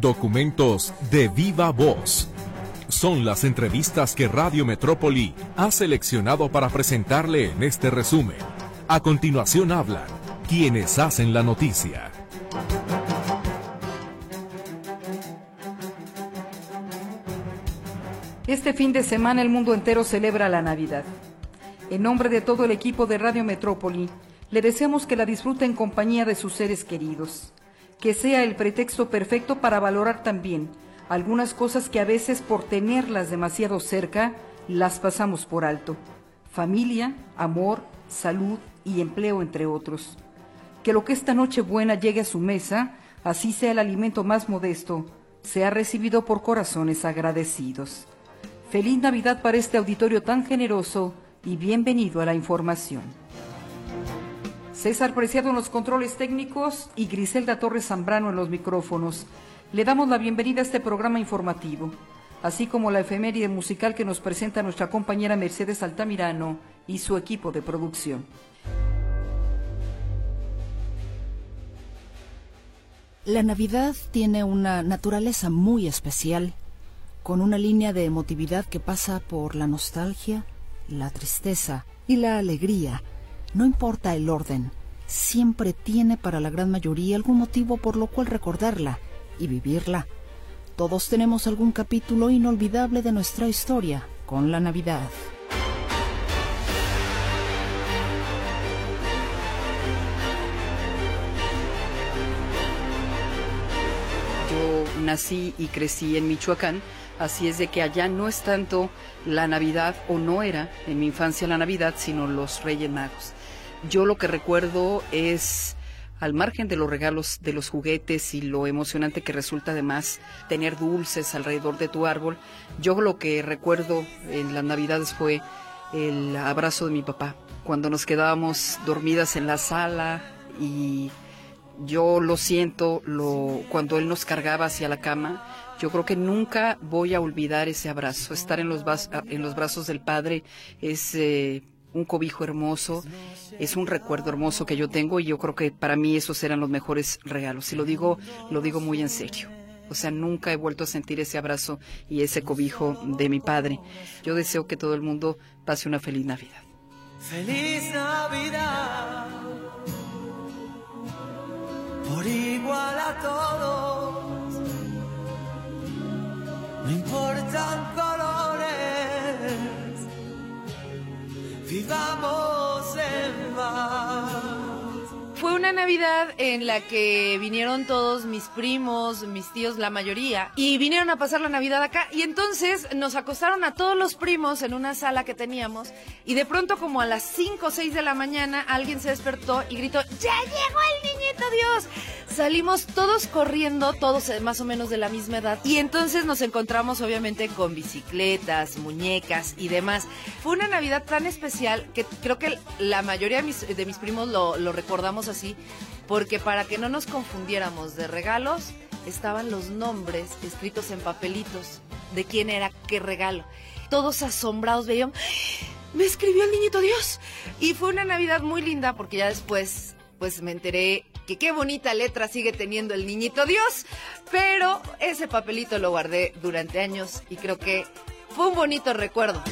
Documentos de viva voz. Son las entrevistas que Radio Metrópoli ha seleccionado para presentarle en este resumen. A continuación hablan quienes hacen la noticia. Este fin de semana el mundo entero celebra la Navidad. En nombre de todo el equipo de Radio Metrópoli, le deseamos que la disfrute en compañía de sus seres queridos, que sea el pretexto perfecto para valorar también algunas cosas que a veces por tenerlas demasiado cerca las pasamos por alto. Familia, amor, salud y empleo, entre otros. Que lo que esta noche buena llegue a su mesa, así sea el alimento más modesto, sea recibido por corazones agradecidos. Feliz Navidad para este auditorio tan generoso y bienvenido a la información. César Preciado en los controles técnicos y Griselda Torres Zambrano en los micrófonos. Le damos la bienvenida a este programa informativo, así como la efeméride musical que nos presenta nuestra compañera Mercedes Altamirano y su equipo de producción. La Navidad tiene una naturaleza muy especial con una línea de emotividad que pasa por la nostalgia, la tristeza y la alegría. No importa el orden, siempre tiene para la gran mayoría algún motivo por lo cual recordarla y vivirla. Todos tenemos algún capítulo inolvidable de nuestra historia con la Navidad. Yo nací y crecí en Michoacán Así es de que allá no es tanto la Navidad, o no era en mi infancia la Navidad, sino los Reyes Magos. Yo lo que recuerdo es, al margen de los regalos, de los juguetes y lo emocionante que resulta además tener dulces alrededor de tu árbol, yo lo que recuerdo en las Navidades fue el abrazo de mi papá, cuando nos quedábamos dormidas en la sala y yo lo siento lo, cuando él nos cargaba hacia la cama yo creo que nunca voy a olvidar ese abrazo. Estar en los, los brazos del Padre es eh, un cobijo hermoso, es un recuerdo hermoso que yo tengo y yo creo que para mí esos eran los mejores regalos. Y lo digo, lo digo muy en serio. O sea, nunca he vuelto a sentir ese abrazo y ese cobijo de mi padre. Yo deseo que todo el mundo pase una feliz Navidad. Feliz Navidad. Por igual a todos no importan colores, vivamos en paz. Fue una Navidad en la que vinieron todos mis primos, mis tíos, la mayoría, y vinieron a pasar la Navidad acá. Y entonces nos acostaron a todos los primos en una sala que teníamos, y de pronto como a las 5 o 6 de la mañana alguien se despertó y gritó, ¡Ya llegó el niñito Dios! Salimos todos corriendo, todos más o menos de la misma edad, y entonces nos encontramos obviamente con bicicletas, muñecas y demás. Fue una Navidad tan especial que creo que la mayoría de mis, de mis primos lo recordamos así, porque para que no nos confundiéramos de regalos, estaban los nombres escritos en papelitos de quién era qué regalo. Todos asombrados veían, me escribió el niñito Dios. Y fue una Navidad muy linda porque ya después pues me enteré que qué bonita letra sigue teniendo el niñito Dios, pero ese papelito lo guardé durante años y creo que fue un bonito recuerdo.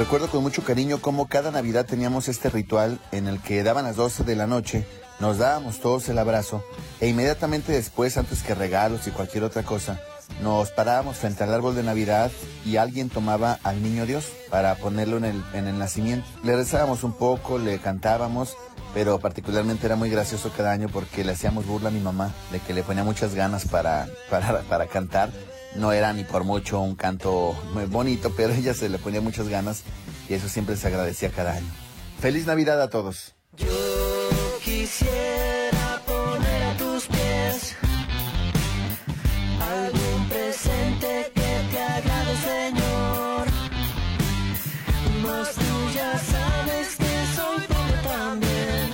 Recuerdo con mucho cariño cómo cada Navidad teníamos este ritual en el que daban las 12 de la noche, nos dábamos todos el abrazo e inmediatamente después, antes que regalos y cualquier otra cosa, nos parábamos frente al árbol de Navidad y alguien tomaba al niño Dios para ponerlo en el, en el nacimiento. Le rezábamos un poco, le cantábamos, pero particularmente era muy gracioso cada año porque le hacíamos burla a mi mamá de que le ponía muchas ganas para, para, para cantar no era ni por mucho un canto muy bonito, pero ella se le ponía muchas ganas y eso siempre se agradecía cada año. Feliz Navidad a todos. Yo quisiera poner a tus pies algún presente que te agrade, Señor. Mas tú ya sabes que soy pobre también.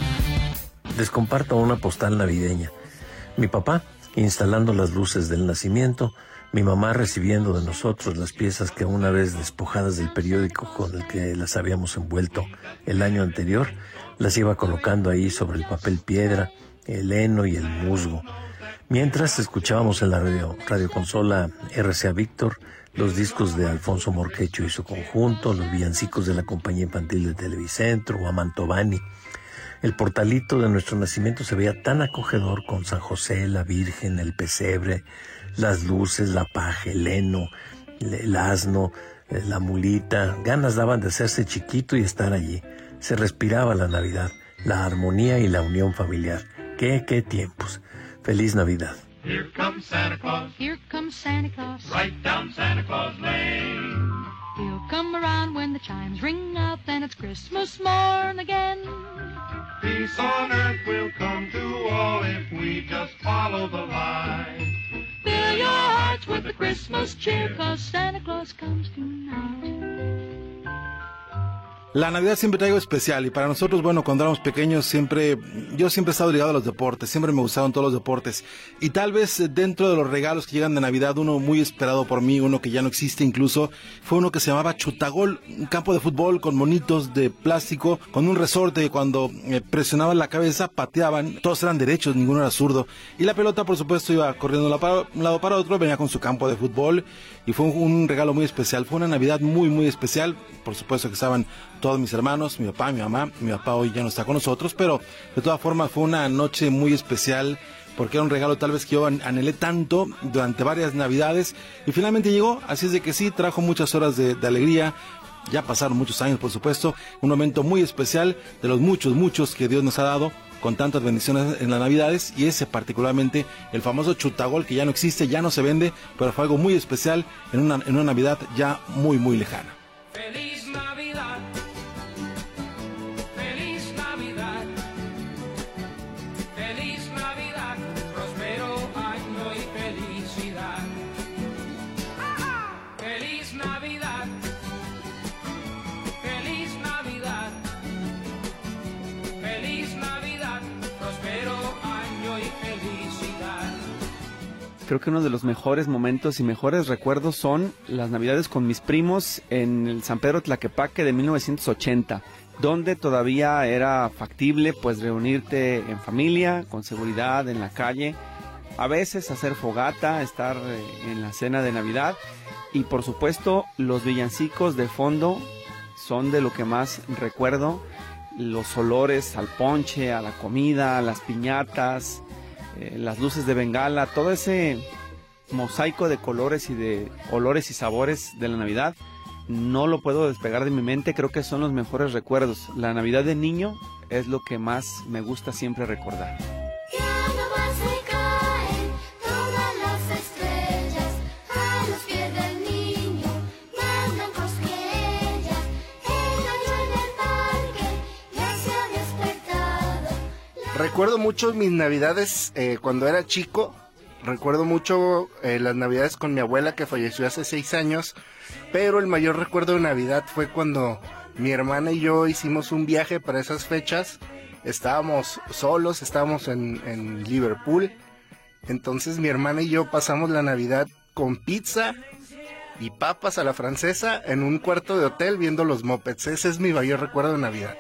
Les comparto una postal navideña. Mi papá, instalando las luces del nacimiento, mi mamá recibiendo de nosotros las piezas que una vez despojadas del periódico con el que las habíamos envuelto el año anterior, las iba colocando ahí sobre el papel piedra, el heno y el musgo. Mientras escuchábamos en la radio, radioconsola RCA Víctor los discos de Alfonso Morquecho y su conjunto, los villancicos de la compañía infantil de Televicentro o Amantovani. El portalito de nuestro nacimiento se veía tan acogedor con San José, la Virgen, el pesebre, las luces, la paja, el heno, el asno, eh, la mulita. Ganas daban de hacerse chiquito y estar allí. Se respiraba la Navidad, la armonía y la unión familiar. ¡Qué, qué tiempos! Feliz Navidad. Here comes Santa Claus. Here comes Santa Claus. Right down Santa Claus Lane. He'll come around when the chimes ring out, then it's Christmas morn again. Peace on earth will come to all if we just follow the line. Fill your hearts with the Christmas cheer, cause Santa Claus comes tonight. La Navidad siempre traigo especial y para nosotros, bueno, cuando éramos pequeños siempre, yo siempre he estado ligado a los deportes, siempre me gustaron todos los deportes. Y tal vez eh, dentro de los regalos que llegan de Navidad, uno muy esperado por mí, uno que ya no existe incluso, fue uno que se llamaba Chutagol, un campo de fútbol con monitos de plástico, con un resorte que cuando eh, presionaban la cabeza pateaban, todos eran derechos, ninguno era zurdo. Y la pelota por supuesto iba corriendo de un lado para otro, venía con su campo de fútbol y fue un, regalo muy especial, fue una Navidad muy muy especial, por supuesto que estaban todos mis hermanos, mi papá, mi mamá. Mi papá hoy ya no está con nosotros, pero de todas formas fue una noche muy especial porque era un regalo tal vez que yo anhelé tanto durante varias navidades. Y finalmente llegó, así es de que sí, trajo muchas horas de alegría, ya pasaron muchos años por supuesto, un momento muy especial de los muchos, muchos que Dios nos ha dado con tantas bendiciones en las navidades y ese particularmente el famoso chutagol que ya no existe, ya no se vende, pero fue algo muy especial en una, en una navidad ya muy, muy lejana. Creo que uno de los mejores momentos y mejores recuerdos son las navidades con mis primos en el San Pedro Tlaquepaque de 1980, donde todavía era factible pues reunirte en familia, con seguridad, en la calle, a veces hacer fogata, estar eh, en la cena de Navidad. Y por supuesto los villancicos de fondo son de lo que más recuerdo, los olores al ponche, a la comida, a las piñatas, eh, las luces de Bengala, todo ese mosaico de colores y de olores y sabores de la Navidad, no lo puedo despegar de mi mente, creo que son los mejores recuerdos. La Navidad de niño es lo que más me gusta siempre recordar. Recuerdo mucho mis navidades eh, cuando era chico. Recuerdo mucho eh, las navidades con mi abuela que falleció hace seis años. Pero el mayor recuerdo de Navidad fue cuando mi hermana y yo hicimos un viaje para esas fechas. Estábamos solos, estábamos en, Liverpool. Entonces mi hermana y yo pasamos la Navidad con pizza y papas a la francesa en un cuarto de hotel viendo los mopeds. Ese es mi mayor recuerdo de Navidad.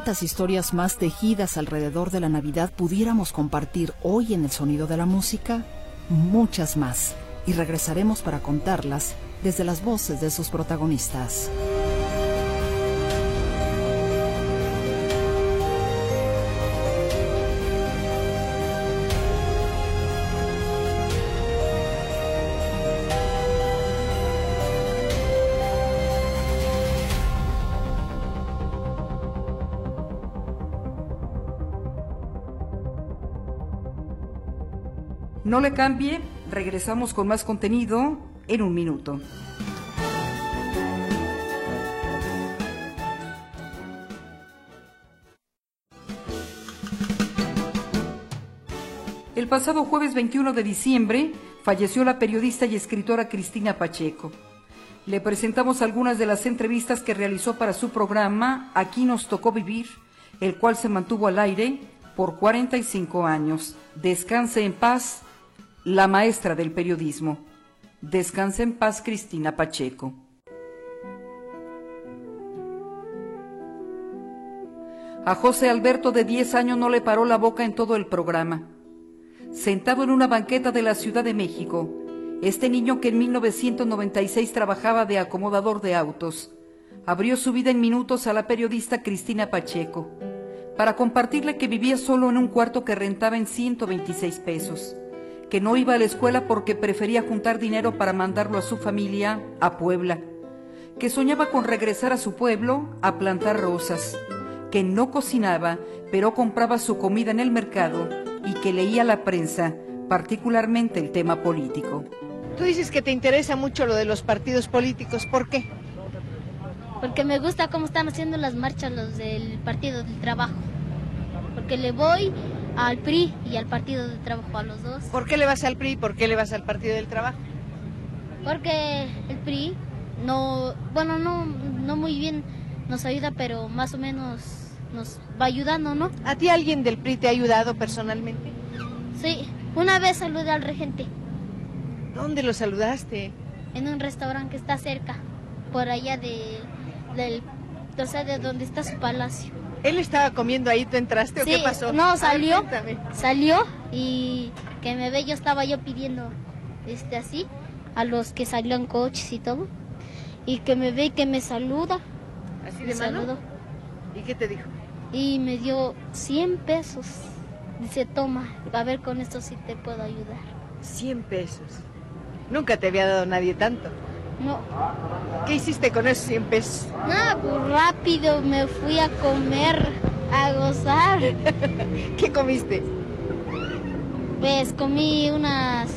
Cuántas historias más tejidas alrededor de la Navidad pudiéramos compartir hoy en el sonido de la música? Muchas más. Y regresaremos para contarlas desde las voces de sus protagonistas. No le cambie, regresamos con más contenido en un minuto. El pasado jueves 21 de diciembre falleció la periodista y escritora Cristina Pacheco. Le presentamos algunas de las entrevistas que realizó para su programa Aquí nos tocó vivir, el cual se mantuvo al aire por 45 años. Descanse en paz, la maestra del periodismo. Descanse en paz, Cristina Pacheco. A José Alberto de 10 años no le paró la boca en todo el programa. Sentado en una banqueta de la Ciudad de México, este niño que en 1996 trabajaba de acomodador de autos, abrió su vida en minutos a la periodista Cristina Pacheco, para compartirle que vivía solo en un cuarto que rentaba en 126 pesos, que no iba a la escuela porque prefería juntar dinero para mandarlo a su familia a Puebla, que soñaba con regresar a su pueblo a plantar rosas, que no cocinaba, pero compraba su comida en el mercado y que leía la prensa, particularmente el tema político. Tú dices que te interesa mucho lo de los partidos políticos, ¿por qué? Porque me gusta cómo están haciendo las marchas los del Partido del Trabajo. Porque le voy al PRI y al Partido del Trabajo, a los dos. ¿Por qué le vas al PRI y por qué le vas al Partido del Trabajo? Porque el PRI no, bueno, no, no muy bien nos ayuda, pero más o menos nos va ayudando, ¿no? ¿A ti alguien del PRI te ha ayudado personalmente? Sí, una vez saludé al regente. ¿Dónde lo saludaste? En un restaurante que está cerca, por allá de, del, o sea, de donde está su palacio. ¿Él estaba comiendo ahí, tú entraste o qué pasó? No, ver, salió, salió y que me ve, yo estaba yo pidiendo, este, así, a los que salían coches y todo, y que me ve y que me saluda. ¿Así Me de mano? saludó. ¿Y qué te dijo? Y me dio 100 pesos. Dice, toma, a ver con esto sí te puedo ayudar. 100 pesos. Nunca te había dado nadie tanto. No, ¿Qué hiciste con esos 100 pesos? nada, pues rápido me fui a comer, a gozar. ¿Qué comiste? Pues comí unas,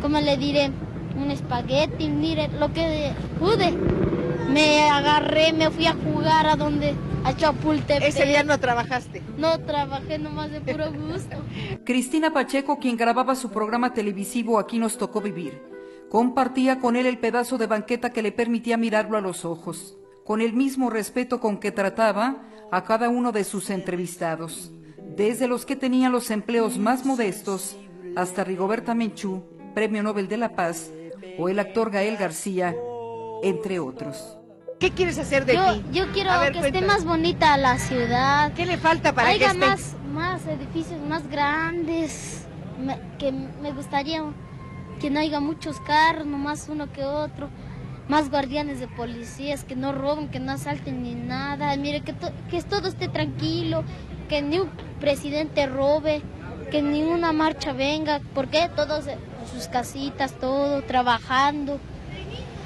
¿cómo le diré? Un espagueti, mire, lo que pude. Me agarré, me fui a jugar a donde, a Chapultepec. Ese día no trabajaste. No trabajé nomás de puro gusto. Cristina Pacheco, quien grababa su programa televisivo Aquí nos tocó vivir, compartía con él el pedazo de banqueta que le permitía mirarlo a los ojos, con el mismo respeto con que trataba a cada uno de sus entrevistados, desde los que tenían los empleos más modestos hasta Rigoberta Menchú, Premio Nobel de la Paz, o el actor Gael García, entre otros. ¿Qué quieres hacer de Yo, aquí? yo quiero ver, que esté más bonita la ciudad. ¿Qué le falta para que esté? más, más edificios más grandes. Me- que me gustaría que no haya muchos carros, nomás uno que otro. Más guardianes de policías, que no roben, que no asalten ni nada. Mire, que, que todo esté tranquilo, que ni un presidente robe, que ni una marcha venga. porque Todos en sus casitas, todo, trabajando.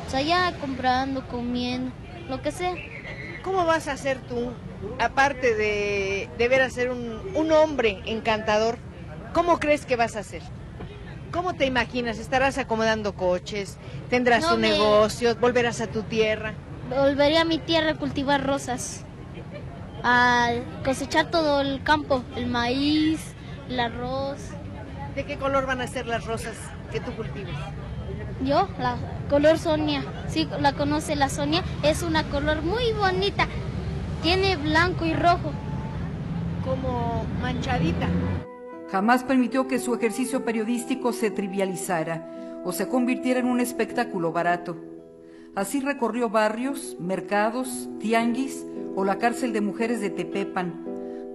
O sea, ya comprando, comiendo, lo que sea. ¿Cómo vas a hacer tú, aparte de deber un, un hombre encantador, cómo crees que vas a hacer? ¿Cómo te imaginas? ¿Estarás acomodando coches? ¿Tendrás No un me- negocio? ¿Volverás a tu tierra? Volvería a mi tierra a cultivar rosas, a cosechar todo el campo, el maíz, el arroz. ¿De qué color van a ser las rosas que tú cultives? Yo, la color Sonia, sí, la conoce la Sonia, es una color muy bonita, tiene blanco y rojo. Como manchadita. Jamás permitió que su ejercicio periodístico se trivializara o se convirtiera en un espectáculo barato. Así recorrió barrios, mercados, tianguis o la cárcel de mujeres de Tepepan,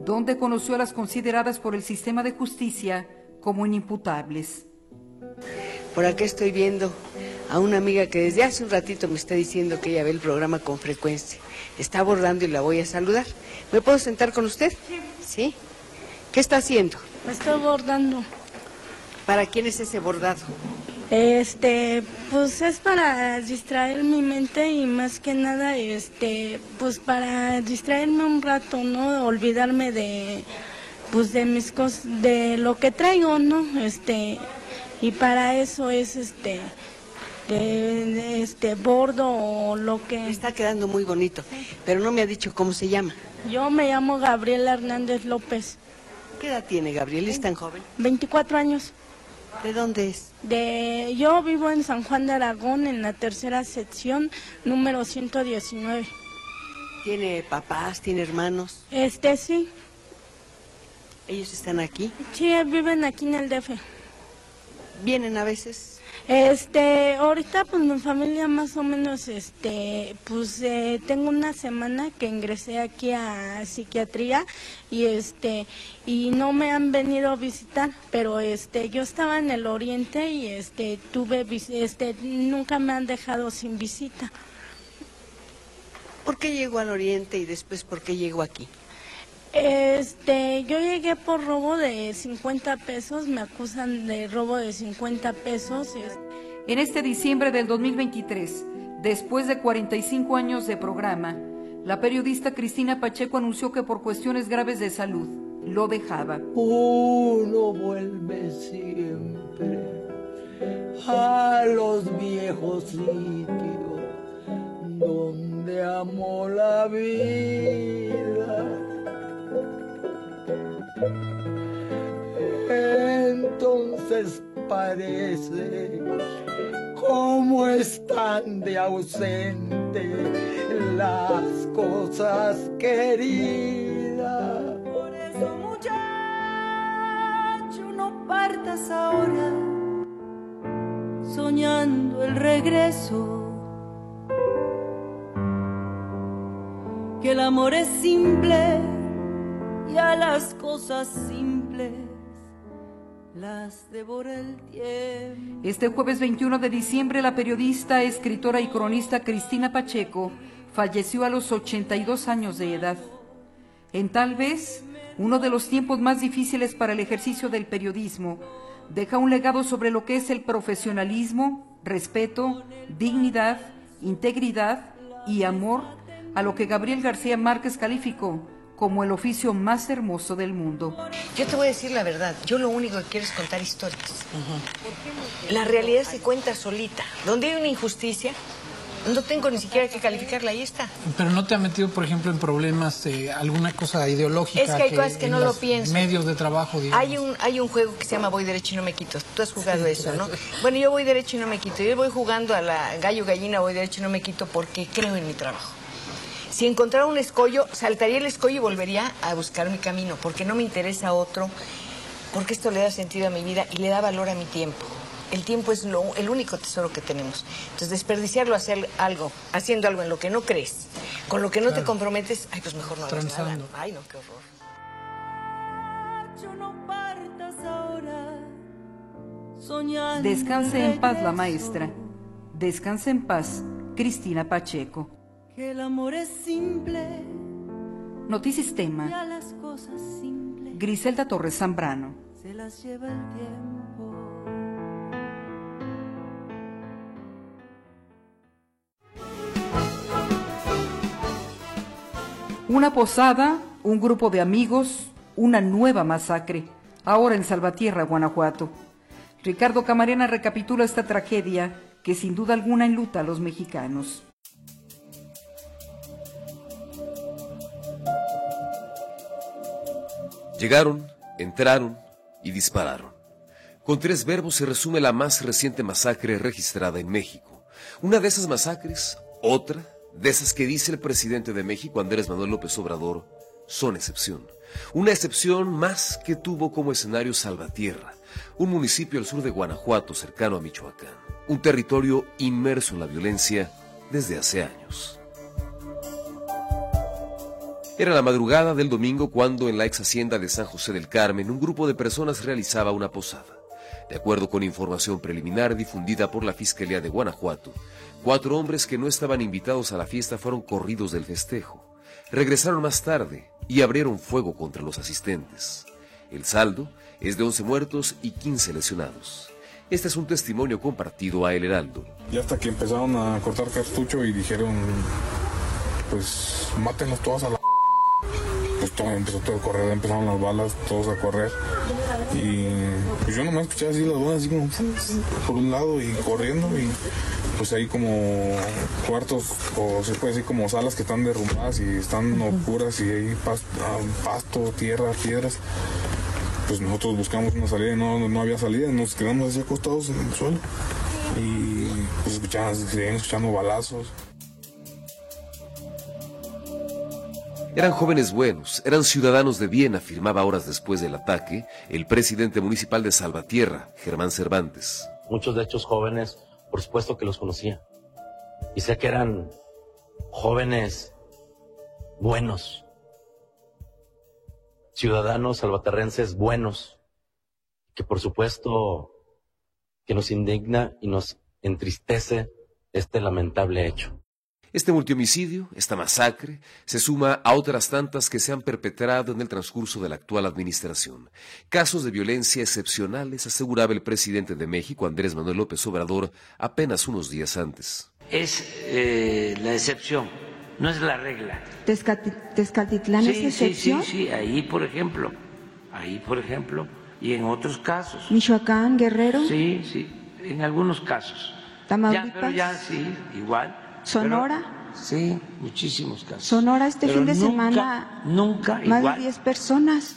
donde conoció a las consideradas por el sistema de justicia como inimputables. Por acá estoy viendo a una amiga que desde hace un ratito me está diciendo que ella ve el programa con frecuencia. Está abordando y la voy a saludar. ¿Me puedo sentar con usted? Sí. ¿Qué está haciendo? Estoy bordando. ¿Para quién es ese bordado? Este, pues es para distraer mi mente y más que nada, este, pues para distraerme un rato, ¿no? Olvidarme de, pues de mis cosas, de lo que traigo, ¿no? Este, y para eso es, este, de, de este bordo o lo que. Está quedando muy bonito, pero no me ha dicho cómo se llama. Yo me llamo Gabriela Hernández López. ¿Qué edad tiene Gabriel? ¿Es tan joven? 24 años. ¿De dónde es? De, yo vivo en San Juan de Aragón, en la tercera sección, número 119. ¿Tiene papás, tiene hermanos? Este sí. ¿Ellos están aquí? Sí, viven aquí en el DF. ¿Vienen a veces? Este, ahorita pues mi familia más o menos, este, pues eh, tengo una semana que ingresé aquí a psiquiatría y este, y no me han venido a visitar, pero este, yo estaba en el oriente y este, tuve, este, nunca me han dejado sin visita. ¿Por qué llegó al oriente y después por qué llegó aquí? Este, yo llegué por robo de 50 pesos, me acusan de robo de 50 pesos. es- En este diciembre del 2023, después de 45 años de programa, la periodista Cristina Pacheco anunció que por cuestiones graves de salud lo dejaba. Uno vuelve siempre a los viejos sitios donde amó la vida. Entonces parece como están de ausente las cosas queridas. Por eso, muchacho, no partas ahora, soñando el regreso. Que el amor es simple y a las cosas simples las devora el tiempo. Este jueves 21 de diciembre, la periodista, escritora y cronista Cristina Pacheco falleció a los 82 años de edad. En tal vez uno de los tiempos más difíciles para el ejercicio del periodismo, deja un legado sobre lo que es el profesionalismo, respeto, dignidad, integridad y amor a lo que Gabriel García Márquez calificó como el oficio más hermoso del mundo. Yo te voy a decir la verdad. Yo lo único que quiero es contar historias. La realidad se cuenta solita. Donde hay una injusticia, no tengo ni siquiera que calificarla. Ahí está. Pero no te ha metido, por ejemplo, en problemas, eh, alguna cosa ideológica. Es que hay cosas que en no lo pienso. Medios de trabajo, digamos. Hay un, hay un juego que se llama Voy derecho y no me quito. Tú has jugado eso, ¿no? Bueno, yo voy derecho y no me quito. Yo voy jugando a la gallo gallina, voy derecho y no me quito porque creo en mi trabajo. Si encontrara un escollo, saltaría el escollo y volvería a buscar mi camino, porque no me interesa otro, porque esto le da sentido a mi vida y le da valor a mi tiempo. El tiempo es lo- el único tesoro que tenemos. Entonces, desperdiciarlo hacer algo, haciendo algo en lo que no crees, con lo que no te comprometes, ay, pues mejor no hagas nada. Ay, no, qué horror. Descanse en paz la maestra. Descanse en paz Cristina Pacheco. Que el amor es simple Notisistema. las cosas simples Griselda Torres Zambrano. se las lleva el tiempo. Una posada, un grupo de amigos, una nueva masacre, ahora en Salvatierra, Guanajuato. Ricardo Camarena recapitula esta tragedia que sin duda alguna enluta a los mexicanos. Llegaron, entraron y dispararon. Con tres verbos se resume la más reciente masacre registrada en México. Una de esas masacres, otra, de esas que dice el presidente de México, Andrés Manuel López Obrador, son excepción. Una excepción más que tuvo como escenario Salvatierra, un municipio al sur de Guanajuato cercano a Michoacán, un territorio inmerso en la violencia desde hace años. Era la madrugada del domingo cuando en la ex hacienda de San José del Carmen un grupo de personas realizaba una posada. De acuerdo con información preliminar difundida por la Fiscalía de Guanajuato, cuatro hombres que no estaban invitados a la fiesta fueron corridos del festejo. Regresaron más tarde y abrieron fuego contra los asistentes. El saldo es de 11 muertos y 15 lesionados. Este es un testimonio compartido a El Heraldo. Y hasta que empezaron a cortar cartucho y dijeron, pues mátenlos todos a la... Pues todo empezó todo a correr, empezaron las balas, todos a correr. Y pues yo nomás escuché así las balas, así como por un lado y corriendo y pues hay como cuartos o se puede decir como salas que están derrumbadas y están oscuras y hay pasto, pasto tierra, piedras. pues nosotros buscamos una salida y no, no había salida, nos quedamos así acostados en el suelo y pues escuchamos, seguían escuchando balazos. Eran jóvenes buenos, eran ciudadanos de bien, afirmaba horas después del ataque el presidente municipal de Salvatierra, Germán Cervantes. Muchos de estos jóvenes, por supuesto que los conocía. Y sé que eran jóvenes buenos, ciudadanos salvaterrenses buenos, que por supuesto que nos indigna y nos entristece este lamentable hecho. Este multihomicidio, esta masacre, se suma a otras tantas que se han perpetrado en el transcurso de la actual administración. Casos de violencia excepcionales, aseguraba el presidente de México, Andrés Manuel López Obrador, apenas unos días antes. Es eh, la excepción, no es la regla. ¿Tezcatitlán es excepción? Sí, sí, sí, ahí por ejemplo, ahí por ejemplo, y en otros casos. ¿Michoacán, Guerrero? Sí, sí, en algunos casos. ¿Tamaulipas? Ya, pero ya sí, igual. ¿Sonora? sí, muchísimos casos. Sonora este Pero fin de nunca, semana. Nunca Más igual. de 10 personas.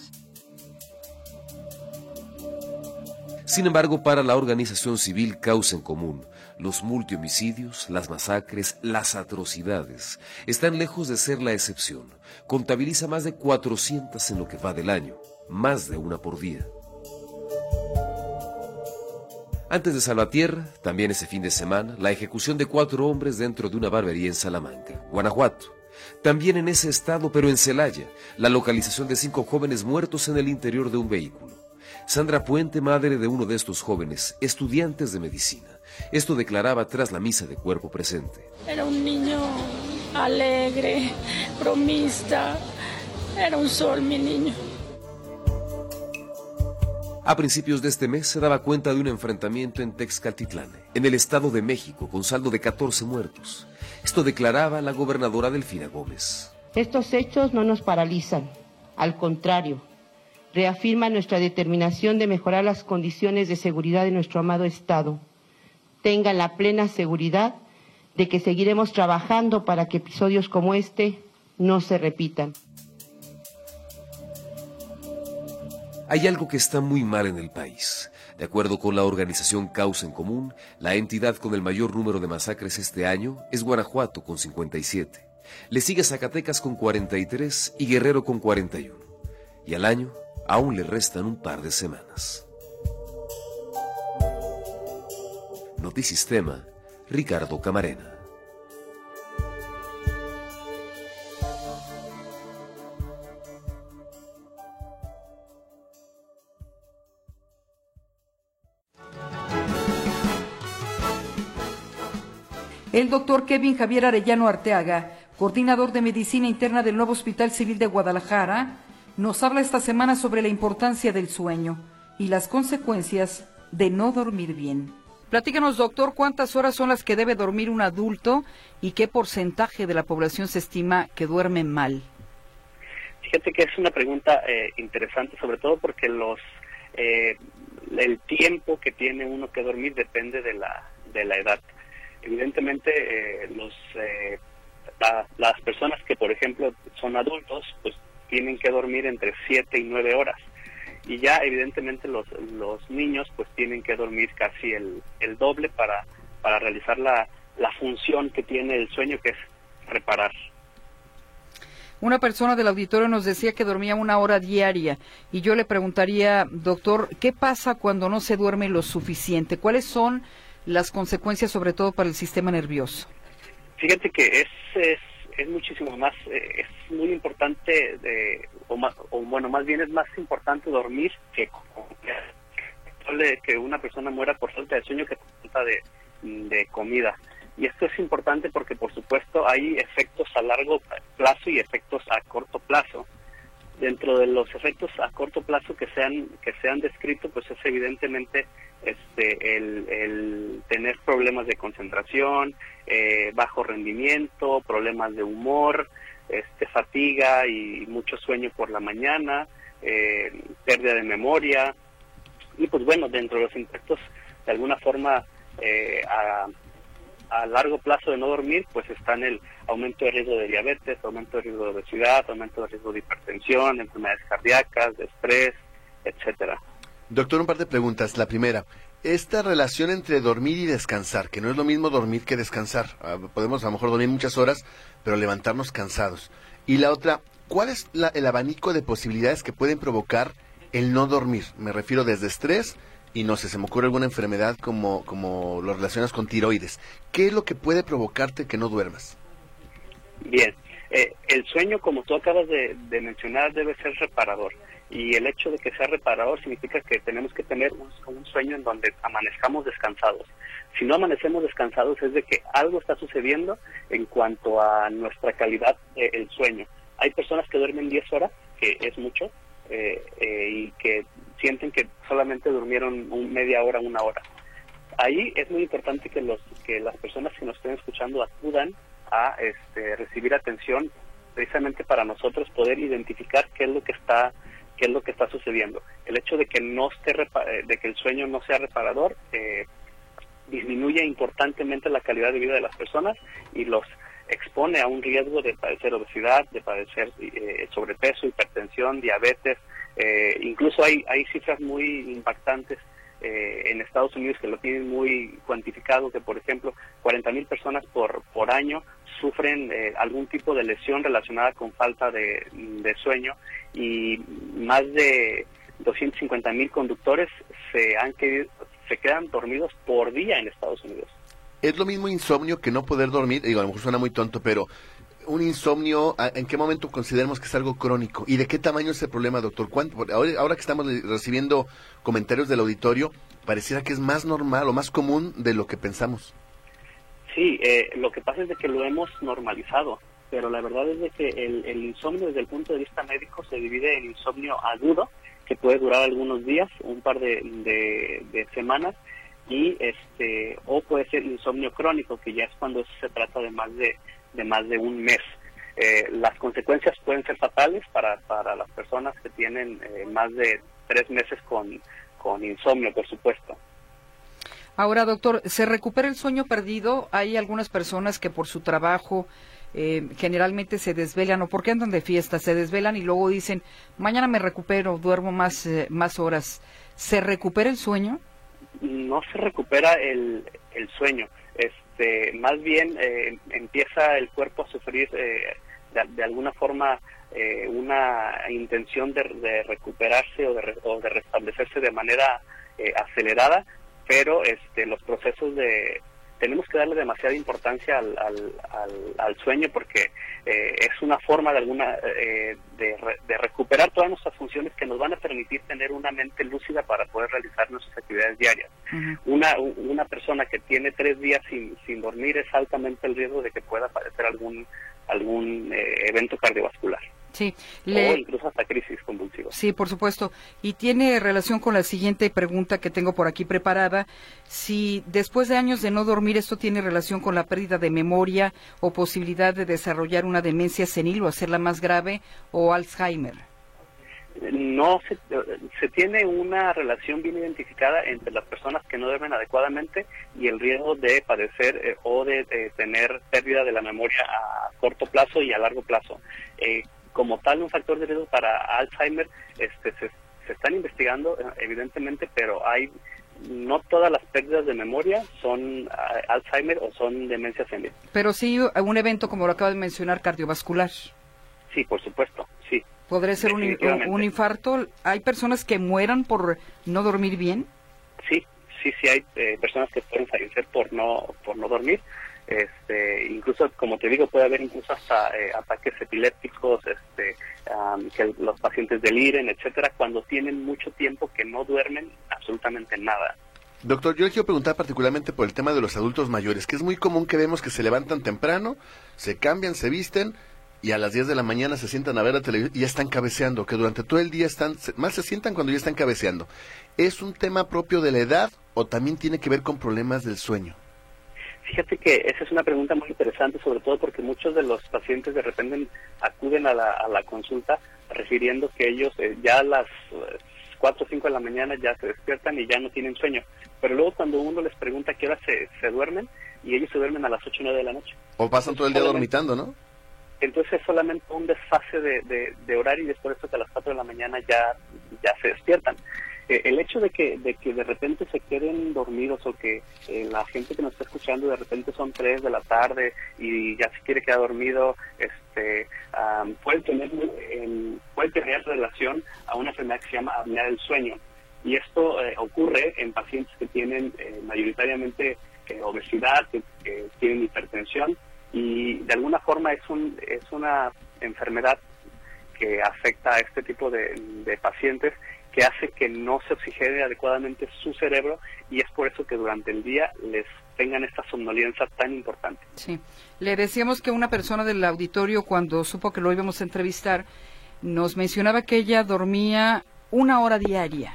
Sin embargo, para la organización civil Causa en Común, los multihomicidios, las masacres, las atrocidades están lejos de ser la excepción. Contabiliza más de 400 en lo que va del año, más de una por día. Antes de Salvatierra, también ese fin de semana, la ejecución de cuatro hombres dentro de una barbería en Salamanca, Guanajuato. También en ese estado, pero en Celaya, la localización de cinco jóvenes muertos en el interior de un vehículo. Sandra Puente, madre de uno de estos jóvenes, estudiantes de medicina. Esto declaraba tras la misa de cuerpo presente. Era un niño alegre, bromista. Era un sol, mi niño. A principios de este mes se daba cuenta de un enfrentamiento en Texcaltitlán, en el Estado de México, con saldo de 14 muertos. Esto declaraba la gobernadora Delfina Gómez. Estos hechos no nos paralizan, al contrario, reafirman nuestra determinación de mejorar las condiciones de seguridad de nuestro amado Estado. Tengan la plena seguridad de que seguiremos trabajando para que episodios como este no se repitan. Hay algo que está muy mal en el país. De acuerdo con la organización Causa en Común, la entidad con el mayor número de masacres este año es Guanajuato con 57. Le sigue Zacatecas con 43 y Guerrero con 41. Y al año aún le restan un par de semanas. Notisistema, Ricardo Camarena. El doctor Kevin Javier Arellano Arteaga, coordinador de medicina interna del nuevo Hospital Civil de Guadalajara, nos habla esta semana sobre la importancia del sueño y las consecuencias de no dormir bien. Platícanos, doctor, cuántas horas son las que debe dormir un adulto y qué porcentaje de la población se estima que duerme mal. Fíjate que es una pregunta eh, interesante, sobre todo porque los eh, el tiempo que tiene uno que dormir depende de la de la edad. Evidentemente, eh, los eh, la- las personas que, por ejemplo, son adultos, pues tienen que dormir entre 7 y 9 horas. Y ya, evidentemente, los, los niños, pues tienen que dormir casi el, el doble para, para realizar la, la función que tiene el sueño, que es reparar. Una persona del auditorio nos decía que dormía una hora diaria y yo le preguntaría, doctor, ¿qué pasa cuando no se duerme lo suficiente? ¿Cuáles son las consecuencias sobre todo para el sistema nervioso? Fíjate que es, es, es muchísimo más, eh, es muy importante, de, o, más, o bueno, más bien es más importante dormir que que una persona muera por falta de sueño que por falta de, de comida. Y esto es importante porque, por supuesto, hay efectos a largo plazo y efectos a corto plazo. Dentro de los efectos a corto plazo que se han, que se han descrito, pues es evidentemente este, el, tener problemas de concentración, eh, bajo rendimiento, problemas de humor, este, fatiga y mucho sueño por la mañana, eh, pérdida de memoria. Y pues bueno, dentro de los impactos, de alguna forma, eh, a, largo plazo de no dormir, pues están el aumento de riesgo de diabetes, aumento de riesgo de obesidad, aumento de riesgo de hipertensión, de enfermedades cardíacas, estrés, etcétera. Doctor, un par de preguntas. La primera, esta relación entre dormir y descansar, que no es lo mismo dormir que descansar. Ah, Podemos a lo mejor dormir muchas horas, pero levantarnos cansados. Y la otra, ¿cuál es la- el abanico de posibilidades que pueden provocar el no dormir? Me refiero desde estrés y no sé, se me ocurre alguna enfermedad como, como lo relacionas con tiroides. ¿Qué es lo que puede provocarte que no duermas? Bien, eh, el sueño, como tú acabas de, de mencionar, debe ser reparador. Y el hecho de que sea reparador significa que tenemos que tener un, sueño en donde amanezcamos descansados. Si no amanecemos descansados es de que algo está sucediendo en cuanto a nuestra calidad del sueño. Hay personas que duermen 10 horas, que es mucho, eh, eh, y que sienten que solamente durmieron un- media hora, una hora. Ahí es muy importante que los que las personas que nos estén escuchando acudan a este, recibir atención precisamente para nosotros poder identificar qué es lo que está qué es lo que está sucediendo. El hecho de que no esté eh, de que el sueño no sea reparador eh, disminuye importantemente la calidad de vida de las personas y los expone a un riesgo de padecer obesidad, de padecer eh, sobrepeso, hipertensión, diabetes. eh, incluso hay, hay cifras muy impactantes eh, en Estados Unidos que lo tienen muy cuantificado, que por ejemplo 40 mil personas por, por año sufren eh, algún tipo de lesión relacionada con falta de, sueño y más de 250 mil conductores se, han quedado- se quedan dormidos por día en Estados Unidos. ¿Es lo mismo insomnio que no poder dormir? Digo, a lo mejor suena muy tonto, pero un insomnio, ¿a- ¿en qué momento consideramos que es algo crónico? ¿Y de qué tamaño es el problema, doctor? ¿Cuánto- porque ahora, ahora que estamos recibiendo comentarios del auditorio, pareciera que es más normal o más común de lo que pensamos. Sí, eh, lo que pasa es de que lo hemos normalizado, pero la verdad es de que el, el insomnio desde el punto de vista médico se divide en insomnio agudo, que puede durar algunos días, un par de, de- de semanas, y este o puede ser insomnio crónico, que ya es cuando se trata de más de, de más de un mes. Eh, las consecuencias pueden ser fatales para, para las personas que tienen eh, más de tres meses con, con insomnio, por supuesto. Ahora, doctor, ¿se recupera el sueño perdido? Hay algunas personas que por su trabajo eh, generalmente se desvelan o porque andan de fiesta, se desvelan y luego dicen, mañana me recupero, duermo más, eh, más horas. ¿Se recupera el sueño? no se recupera el, el sueño. Este, más bien eh, empieza el cuerpo a sufrir eh, de, alguna forma eh, una intención de, de recuperarse o de, re- o de restablecerse de manera eh, acelerada, pero este, los procesos de tenemos que darle demasiada importancia al, al, al- al sueño porque eh, es una forma de alguna eh, de, re- de recuperar todas nuestras funciones que nos van a permitir tener una mente lúcida para poder realizar nuestras actividades diarias. Una, una persona que tiene tres días sin, sin dormir es altamente el riesgo de que pueda padecer algún algún eh, evento cardiovascular Sí, o le, incluso hasta crisis convulsivas. Sí, por supuesto. Y tiene relación con la siguiente pregunta que tengo por aquí preparada. Si después de años de no dormir esto tiene relación con la pérdida de memoria o posibilidad de desarrollar una demencia senil o hacerla más grave o Alzheimer. no se, se tiene una relación bien identificada entre las personas que no duermen adecuadamente y el riesgo de padecer eh, o de, eh, tener pérdida de la memoria a corto plazo y a largo plazo. Eh, como tal, un factor de riesgo para Alzheimer este, se, se están investigando, eh, evidentemente, pero hay no todas las pérdidas de memoria son ah, Alzheimer o son demencia senil. Pero sí un evento como lo acaba de mencionar cardiovascular. Sí, por supuesto, sí. ¿Podría ser un, un infarto? ¿Hay personas que mueran por no dormir bien? sí, sí, sí hay eh, personas que pueden fallecer por no por no dormir. Este, incluso, como te digo, puede haber incluso hasta eh, ataques epilépticos, este, que los pacientes deliren, etcétera, cuando tienen mucho tiempo que no duermen absolutamente nada. Doctor, yo le quiero preguntar particularmente por el tema de los adultos mayores, que es muy común que vemos que se levantan temprano, se cambian, se visten y a las 10 de la mañana se sientan a ver la televisión y ya están cabeceando, que durante todo el día están, más se sientan cuando ya están cabeceando. ¿Es un tema propio de la edad o también tiene que ver con problemas del sueño? Fíjate que esa es una pregunta muy interesante, sobre todo porque muchos de los pacientes de repente acuden a la, a la consulta refiriendo que ellos eh, ya a las eh, 4 o 5 de la mañana ya se despiertan y ya no tienen sueño. Pero luego cuando uno les pregunta a qué hora se, se duermen, y ellos se duermen a las 8 o 9 de la noche. O pasan todo el día dormitando, ¿no? Entonces es solamente un desfase de, de, de horario y es por eso que a las 4 de la mañana ya, ya se despiertan. Eh, el hecho de que, de que de repente se queden dormidos o que eh, la gente que nos está escuchando de repente son 3 de la tarde y ya se quiere quedar dormido, este, am, puede, tener, puede tener relación a una enfermedad que se llama apnea del sueño. Y esto eh, ocurre en pacientes que tienen eh, mayoritariamente obesidad, que, tienen hipertensión y de alguna forma es, un, es una enfermedad que afecta a este tipo de pacientes que hace que no se oxigene adecuadamente su cerebro y es por eso que durante el día les tengan esta somnolencia tan importante. Sí. Le decíamos que una persona del auditorio, cuando supo que lo íbamos a entrevistar, nos mencionaba que ella dormía una hora diaria.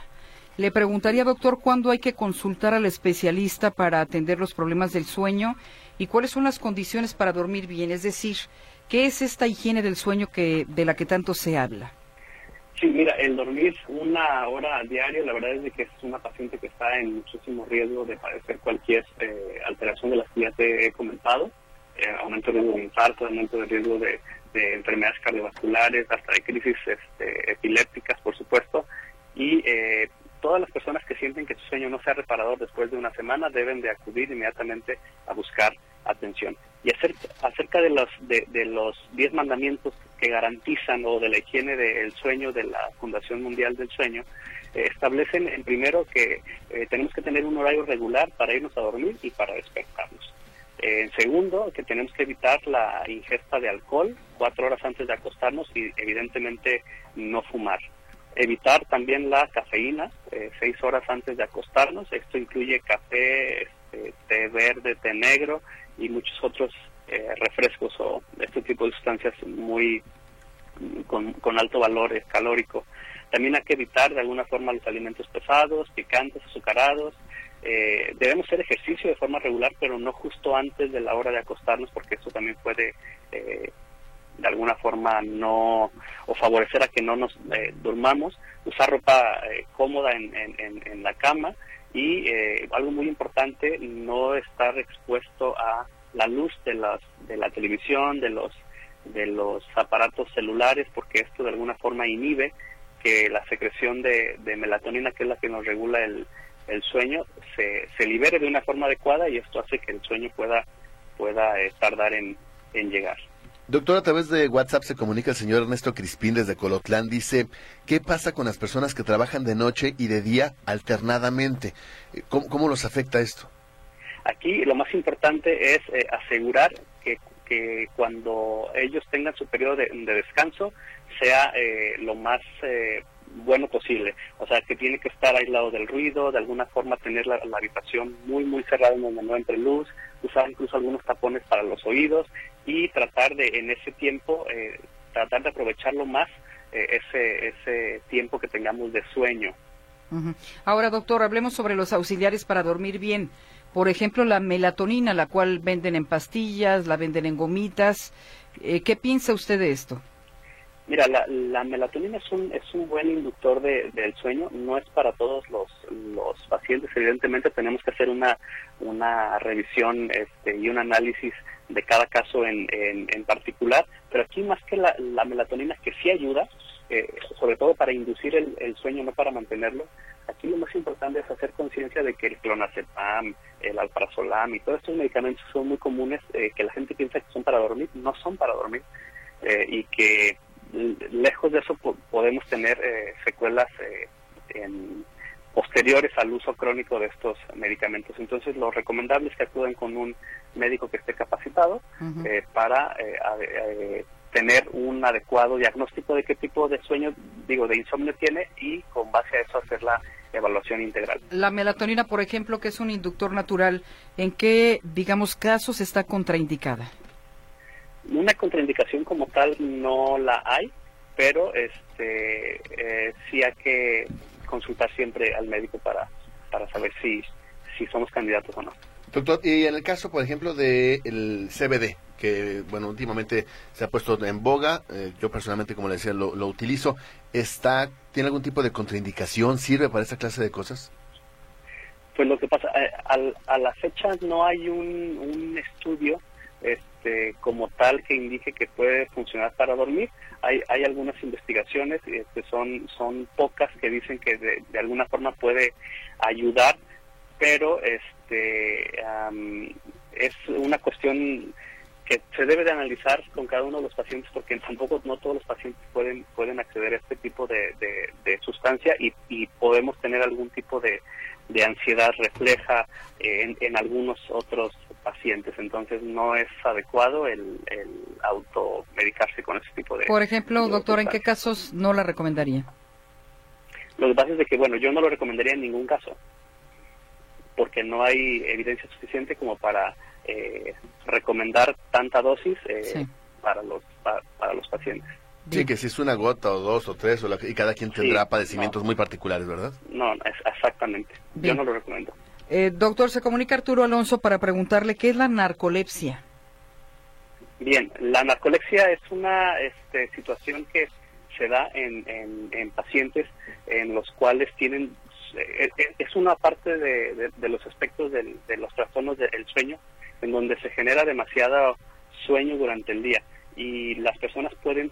Le preguntaría, doctor, cuándo hay que consultar al especialista para atender los problemas del sueño y cuáles son las condiciones para dormir bien. Es decir, ¿qué es esta higiene del sueño que, de la que tanto se habla? Sí, mira, el dormir una hora al diario, la verdad es de que es una paciente que está en muchísimo riesgo de padecer cualquier eh, alteración de las que ya te he comentado, eh, aumento de riesgo de infarto, aumento de riesgo de, de enfermedades cardiovasculares, hasta de crisis este, epilépticas, por supuesto, y eh, todas las personas que sienten que su sueño no sea reparador después de una semana deben de acudir inmediatamente a buscar atención. Y acerca, de los de, de los 10 mandamientos que garantizan o de la higiene del sueño de la Fundación Mundial del Sueño, eh, establecen en primero que eh, tenemos que tener un horario regular para irnos a dormir y para despertarnos. Eh, en segundo, que tenemos que evitar la ingesta de alcohol cuatro horas antes de acostarnos y evidentemente no fumar. Evitar también la cafeína seis horas antes de acostarnos. Esto incluye café, este, té verde, té negro y muchos otros eh, refrescos o este tipo de sustancias muy con, alto valor calórico. También hay que evitar de alguna forma los alimentos pesados, picantes, azucarados. Eh, debemos hacer ejercicio de forma regular, pero no justo antes de la hora de acostarnos, porque eso también puede eh, de alguna forma no o favorecer a que no nos eh, durmamos, usar ropa eh, cómoda en, en la cama y eh, algo muy importante, no estar expuesto a la luz de las de la televisión, de los de los aparatos celulares, porque esto de alguna forma inhibe que la secreción de, de melatonina, que es la que nos regula el, el sueño, se, se libere de una forma adecuada y esto hace que el sueño pueda pueda tardar en, en llegar. Doctor, a través de WhatsApp se comunica el señor Ernesto Crispín desde Colotlán. Dice, ¿qué pasa con las personas que trabajan de noche y de día alternadamente? Eh, ¿Cómo, cómo los afecta esto? Aquí lo más importante es eh, asegurar que, que, cuando ellos tengan su periodo de, de descanso sea eh, lo más eh, bueno posible. O sea, que tiene que estar aislado del ruido, de alguna forma tener la, la habitación muy, muy cerrada en donde no entre luz, usar incluso algunos tapones para los oídos y tratar de, en ese tiempo, eh, tratar de aprovecharlo más eh, ese, ese tiempo que tengamos de sueño. Ahora, doctor, hablemos sobre los auxiliares para dormir bien. Por ejemplo, la melatonina, la cual venden en pastillas, la venden en gomitas. Eh, ¿Qué piensa usted de esto? Mira, la, la, melatonina es un, es un buen inductor de, del sueño, no es para todos los, los pacientes, evidentemente tenemos que hacer una, una revisión este, y un análisis de cada caso en, en, en particular, pero aquí más que la, la melatonina que sí ayuda, eh, sobre todo para inducir el, el, sueño, no para mantenerlo, aquí lo más importante es hacer conciencia de que el clonazepam, el alprazolam y todos estos medicamentos son muy comunes, eh, que la gente piensa que son para dormir, no son para dormir, eh, y que lejos de eso podemos tener eh, secuelas eh, en posteriores al uso crónico de estos medicamentos. Entonces, lo recomendable es que acuden con un médico que esté capacitado uh -huh. eh, para tener un adecuado diagnóstico de qué tipo de sueño, digo, de insomnio tiene y con base a eso hacer la evaluación integral. La melatonina, por ejemplo, que es un inductor natural, ¿en qué, digamos, casos está contraindicada? Una contraindicación como tal no la hay, pero este eh, sí hay que consultar siempre al médico para, para saber si, si somos candidatos o no. Doctor, y en el caso, por ejemplo, del el CBD, que, bueno, últimamente se ha puesto en boga, eh, yo personalmente, como le decía, lo, lo, utilizo, está ¿tiene algún tipo de contraindicación? ¿Sirve para esta clase de cosas? Pues lo que pasa, eh, a, a la fecha no hay un, un estudio este, este, como tal que indique que puede funcionar para dormir. Hay, hay algunas investigaciones, este, son, son pocas que dicen que de, alguna forma puede ayudar, pero este, am, es una cuestión que se debe de analizar con cada uno de los pacientes porque tampoco no todos los pacientes pueden pueden acceder a este tipo de, de- sustancia y podemos tener algún tipo de, de ansiedad refleja eh, en, en algunos otros pacientes. Entonces no es adecuado el, el automedicarse con ese tipo de Por ejemplo, de doctor, ¿en qué casos no la recomendaría? lo que pasa es de que bueno yo no lo recomendaría en ningún caso porque no hay evidencia suficiente como para eh, recomendar tanta dosis eh, para los pa- para los pacientes Sí, que si es una gota o dos o tres, o la- y cada quien tendrá padecimientos muy particulares, ¿verdad? No, es exactamente. Bien. Yo no lo recomiendo. Eh, doctor, se comunica Arturo Alonso para preguntarle qué es la narcolepsia. Bien, la narcolepsia es una este, situación que se da en, en- en pacientes en los cuales tienen, eh, eh, es una parte de, de- de los aspectos del- de los trastornos del sueño, en donde se genera demasiado sueño durante el día y las personas pueden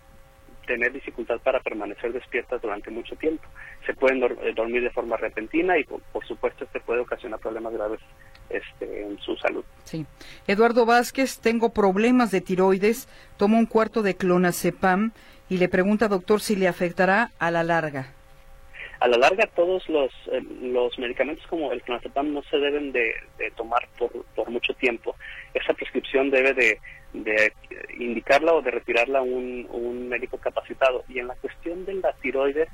tener dificultad para permanecer despiertas durante mucho tiempo. Se pueden dor- eh, dormir de forma repentina y por, por supuesto esto puede ocasionar problemas graves este, en su salud. Sí. Eduardo Vázquez, tengo problemas de tiroides, tomo un cuarto de clonazepam y le pregunta, doctor, si le afectará a la larga. A la larga, todos los, eh, los medicamentos como el clonazepam no se deben de, de tomar por, por mucho tiempo. Esa prescripción debe de, de indicarla o de retirarla un, un médico capacitado. Y en la cuestión de la tiroides,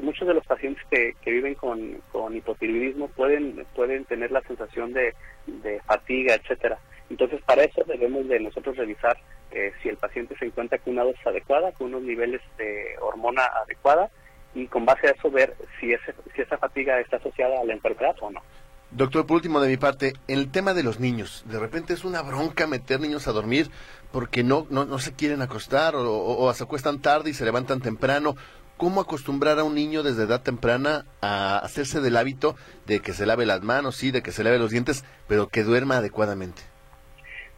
muchos de los pacientes que, que viven con, con hipotiroidismo pueden, pueden tener la sensación de, de fatiga, etcétera. Entonces, para eso debemos de nosotros revisar eh, si el paciente se encuentra con una dosis adecuada, con unos niveles de hormona adecuada, y con base a eso ver si, ese, si esa fatiga está asociada a la enfermedad o no. Doctor, por último de mi parte, el tema de los niños. De repente es una bronca meter niños a dormir porque no, no, no se quieren acostar o, se acuestan tarde y se levantan temprano. ¿Cómo acostumbrar a un niño desde edad temprana a hacerse del hábito de que se lave las manos, sí, de que se lave los dientes, pero que duerma adecuadamente?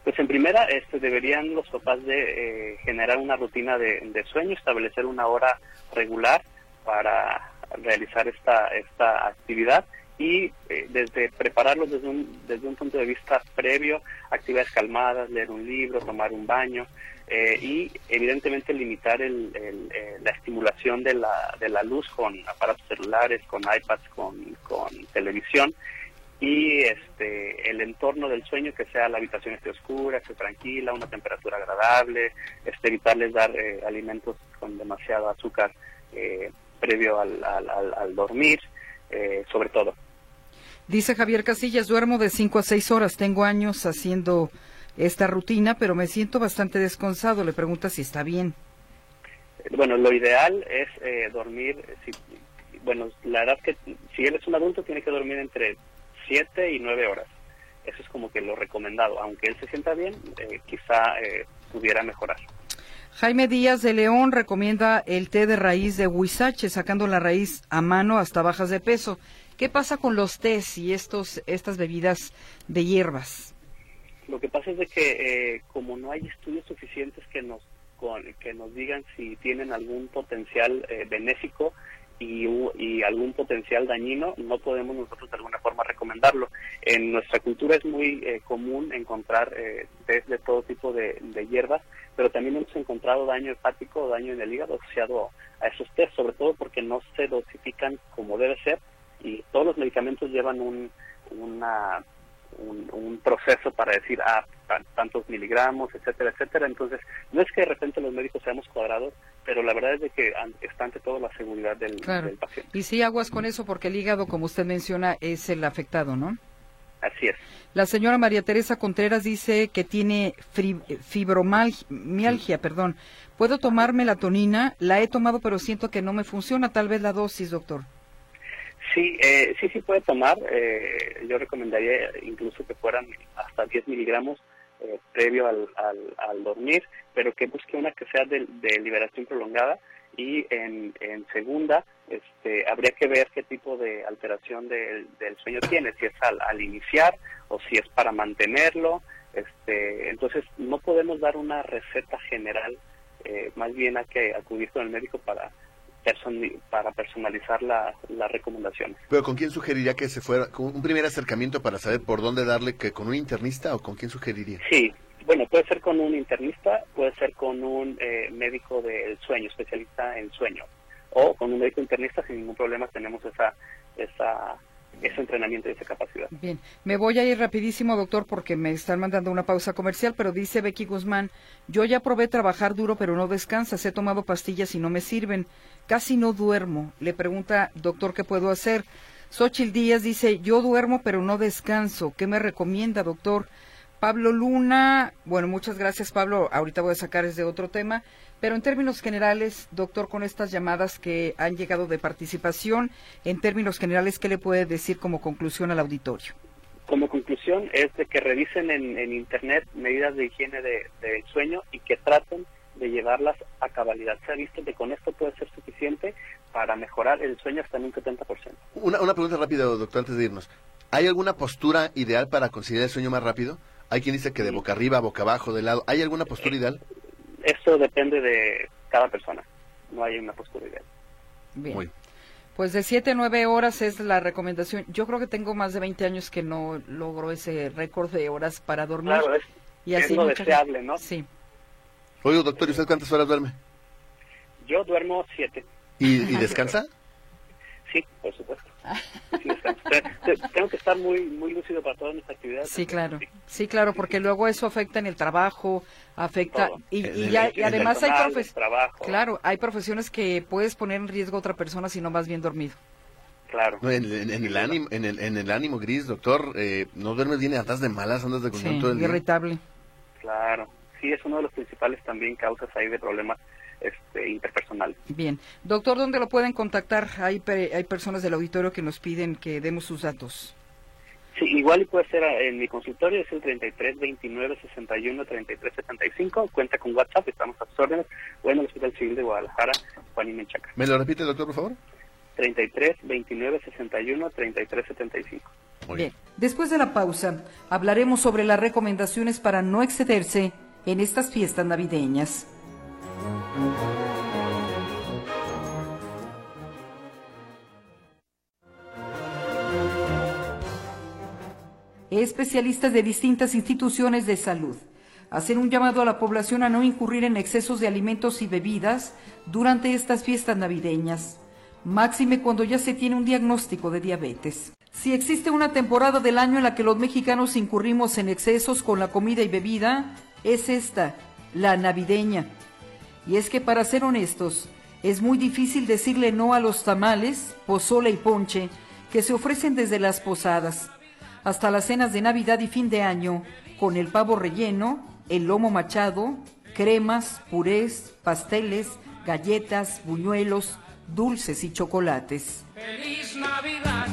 Pues en primera, este, deberían los papás de eh, generar una rutina de, de sueño, establecer una hora regular para realizar esta, esta actividad y eh, desde prepararlos desde un, desde un punto de vista previo, actividades calmadas, leer un libro, tomar un baño eh, y evidentemente limitar el- el, eh, la estimulación de la, de la luz con aparatos celulares, con iPads, con, con televisión y este el entorno del sueño que sea la habitación esté oscura, esté tranquila, una temperatura agradable, este evitarles dar eh, alimentos con demasiado azúcar eh, previo al, al, al- dormir, eh, sobre todo. Dice Javier Casillas, duermo de 5 a 6 horas, tengo años haciendo esta rutina, pero me siento bastante descansado. Le pregunta si está bien. Bueno, lo ideal es eh, dormir, si, bueno, la edad que, si él es un adulto, tiene que dormir entre 7 y 9 horas. Eso es como que lo recomendado. Aunque él se sienta bien, eh, quizá eh, pudiera mejorar. Jaime Díaz de León recomienda el té de raíz de huizache, sacando la raíz a mano hasta bajas de peso. ¿Qué pasa con los tés y estos, estas bebidas de hierbas? Lo que pasa es de que eh, como no hay estudios suficientes que nos con- que nos digan si tienen algún potencial eh, benéfico y, y algún potencial dañino, no podemos nosotros de alguna forma recomendarlo. En nuestra cultura es muy eh, común encontrar eh, tés de todo tipo de, de hierbas, pero también hemos encontrado daño hepático o daño en el hígado asociado a esos tés, sobre todo porque no se dosifican como debe ser y todos los medicamentos llevan un, una un, un proceso para decir, ah, tan- tantos miligramos, etcétera, etcétera. Entonces, no es que de repente los médicos seamos cuadrados, pero la verdad es de que está ante todo la seguridad del, Claro. del paciente. Y sí, aguas con eso porque el hígado, como usted menciona, es el afectado, ¿no? Así es. La señora María Teresa Contreras dice que tiene fri- fibromialgia, perdón. ¿Puedo tomar melatonina? La he tomado, pero siento que no me funciona. Tal vez la dosis, doctor. Sí, eh, sí, sí puede tomar. eh, yo recomendaría incluso que fueran hasta 10 miligramos eh, previo al, al, al dormir, pero que busque una que sea de, de liberación prolongada y en, en segunda este, habría que ver qué tipo de alteración del, del sueño tiene, si es al, al iniciar o si es para mantenerlo Este, entonces, no podemos dar una receta general, eh, más bien hay que acudir con el médico para, para personalizar la- las recomendaciones. Pero ¿con quién sugeriría que se fuera? ¿Con un primer acercamiento para saber por dónde darle? que ¿Con un internista o con quién sugeriría? Sí, bueno, puede ser con un internista, puede ser con un eh, médico del sueño, especialista en sueño, o con un médico internista sin ningún problema tenemos esa, esa, ese entrenamiento y esa capacidad. Bien, me voy a ir rapidísimo, doctor, porque me están mandando una pausa comercial, pero dice Becky Guzmán, yo ya probé trabajar duro, pero no descansas, he tomado pastillas y no me sirven, casi no duermo. Le pregunta, doctor, ¿qué puedo hacer? Xochil Díaz dice, yo duermo, pero no descanso. ¿Qué me recomienda, doctor? Pablo Luna, bueno, muchas gracias, Pablo. Ahorita voy a sacar desde otro tema, pero en términos generales, doctor, con estas llamadas que han llegado de participación, en términos generales, ¿qué le puede decir como conclusión al auditorio? Como conclusión es de que revisen en, en Internet medidas de higiene de- del sueño y que traten de llevarlas a cabalidad. Se ha visto que con esto puede ser suficiente para mejorar el sueño hasta en un 70%. Una, una pregunta rápida, doctor, antes de irnos. ¿Hay alguna postura ideal para conciliar el sueño más rápido? Hay quien dice que de boca arriba, boca abajo, de lado. ¿Hay alguna postura ideal? Eso depende de cada persona. No hay una postura ideal. Bien. Pues de 7 a 9 horas es la recomendación. Yo creo que tengo más de 20 años que no logro ese récord de horas para dormir. Claro, es, y es así lo mucha deseable, gente- ¿no? Sí. Oye, doctor, ¿y usted cuántas horas duerme? Yo duermo siete. ¿Y, y descansa? Sí, por supuesto. Sí, Tengo que estar muy muy lúcido para todas mis actividades. Sí, claro. Sí, claro, porque luego eso afecta en el trabajo, afecta Todo. y, y ya- y además hay personal, profes- el trabajo. Claro, hay profesiones que puedes poner en riesgo a otra persona si no vas bien dormido. Claro. No, en, en- en el ánimo, en, el, en el ánimo gris, doctor, eh, no duermes bien, andas de malas, andas de Sí, contento todo el día. irritable. Claro. Sí, es uno de los principales también causas ahí de problemas este, interpersonales. Bien. Doctor, ¿dónde lo pueden contactar? Hay, hay personas del auditorio que nos piden que demos sus datos. Sí, igual y puede ser ah, en mi consultorio, es el 33 29 61 33 75. Cuenta con WhatsApp, estamos a sus órdenes. O en el Hospital Civil de Guadalajara, Juan y Menchaca. ¿Me lo repite, doctor, por favor? 33 29 61 33 75. Bien. Después de la pausa, hablaremos sobre las recomendaciones para no excederse en estas fiestas navideñas. Especialistas de distintas instituciones de salud hacen un llamado a la población a no incurrir en excesos de alimentos y bebidas durante estas fiestas navideñas, máxime cuando ya se tiene un diagnóstico de diabetes. Si existe una temporada del año en la que los mexicanos incurrimos en excesos con la comida y bebida, es esta, la navideña. Y es que para ser honestos, es muy difícil decirle no a los tamales, pozole y ponche que se ofrecen desde las posadas hasta las cenas de Navidad y fin de año, con el pavo relleno, el lomo machado, cremas, purés, pasteles, galletas, buñuelos, dulces y chocolates. Feliz Navidad.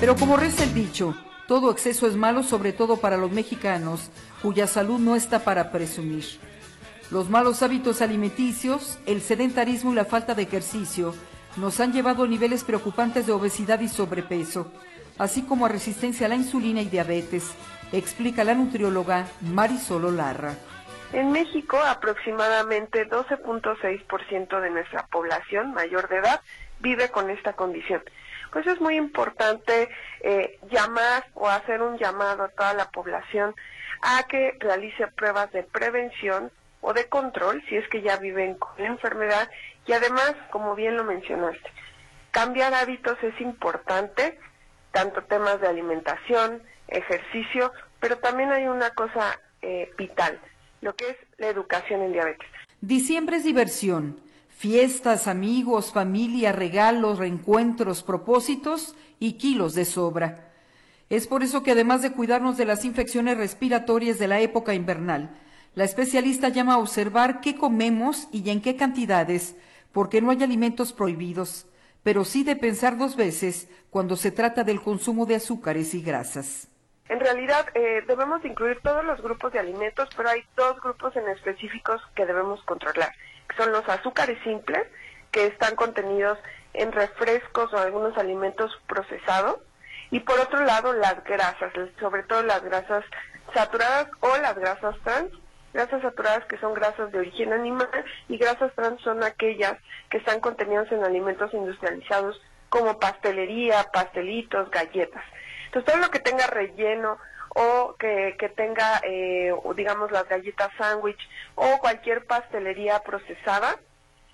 Pero como reza el dicho, todo exceso es malo, sobre todo para los mexicanos, cuya salud no está para presumir. Los malos hábitos alimenticios, el sedentarismo y la falta de ejercicio nos han llevado a niveles preocupantes de obesidad y sobrepeso, así como a resistencia a la insulina y diabetes, explica la nutrióloga Marisol Larra. En México, aproximadamente 12.6% de nuestra población mayor de edad vive con esta condición. Pues es muy importante eh, llamar o hacer un llamado a toda la población a que realice pruebas de prevención o de control si es que ya viven con la enfermedad y además, como bien lo mencionaste, cambiar hábitos es importante, tanto temas de alimentación, ejercicio, pero también hay una cosa eh, vital, lo que es la educación en diabetes. Diciembre es diversión, fiestas, amigos, familia, regalos, reencuentros, propósitos y kilos de sobra. Es por eso que además de cuidarnos de las infecciones respiratorias de la época invernal, la especialista llama a observar qué comemos y en qué cantidades, porque no hay alimentos prohibidos, pero sí de pensar dos veces cuando se trata del consumo de azúcares y grasas. En realidad eh, debemos incluir todos los grupos de alimentos, pero hay dos grupos en específicos que debemos controlar. Son los azúcares simples, que están contenidos en refrescos o algunos alimentos procesados, y por otro lado las grasas, sobre todo las grasas saturadas o las grasas trans, grasas saturadas que son grasas de origen animal y grasas trans son aquellas que están contenidas en alimentos industrializados como pastelería, pastelitos, galletas. Entonces todo lo que tenga relleno o que, tenga, eh, digamos, las galletas sándwich o cualquier pastelería procesada,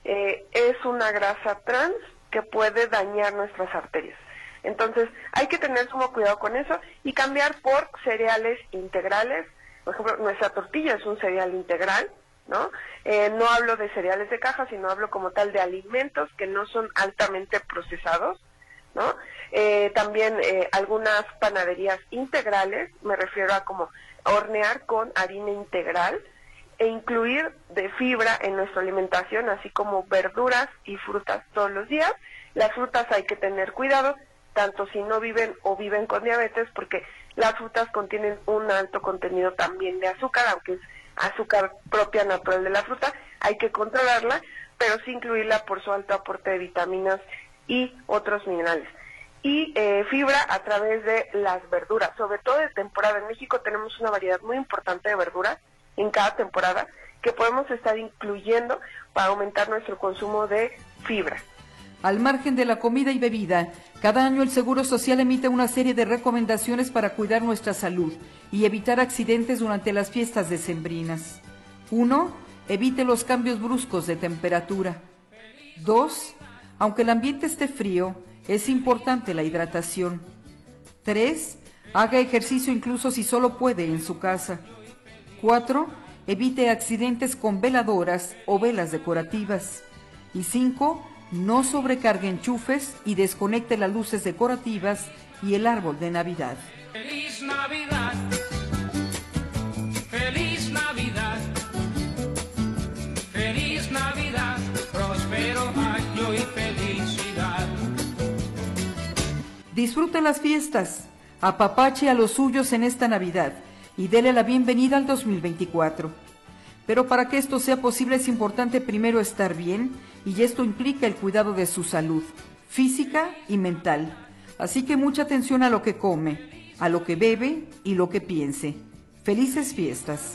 eh, es una grasa trans que puede dañar nuestras arterias. Entonces, hay que tener sumo cuidado con eso y cambiar por cereales integrales. Por ejemplo, nuestra tortilla es un cereal integral, ¿no? Eh, no hablo de cereales de caja, sino hablo como tal de alimentos que no son altamente procesados, Eh, también eh, algunas panaderías integrales, me refiero a como hornear con harina integral e incluir de fibra en nuestra alimentación, así como verduras y frutas todos los días. Las frutas hay que tener cuidado, tanto si no viven o viven con diabetes, porque las frutas contienen un alto contenido también de azúcar, aunque es azúcar propia natural de la fruta, hay que controlarla, pero sí incluirla por su alto aporte de vitaminas y otros minerales. Y eh, fibra a través de las verduras, sobre todo de temporada. En México tenemos una variedad muy importante de verduras en cada temporada que podemos estar incluyendo para aumentar nuestro consumo de fibra. Al margen de la comida y bebida, cada año el Seguro Social emite una serie de recomendaciones para cuidar nuestra salud y evitar accidentes durante las fiestas decembrinas. 1. Evite los cambios bruscos de temperatura. 2. Aunque el ambiente esté frío, es importante la hidratación. 3. Haga ejercicio incluso si solo puede en su casa. 4. Evite accidentes con veladoras o velas decorativas. Y 5 no sobrecargue enchufes y desconecte las luces decorativas y el árbol de Navidad. Feliz Navidad. Disfrute las fiestas, apapache a los suyos en esta Navidad y dele la bienvenida al 2024. Pero para que esto sea posible es importante primero estar bien y esto implica el cuidado de su salud física y mental. Así que mucha atención a lo que come, a lo que bebe y lo que piense. Felices fiestas.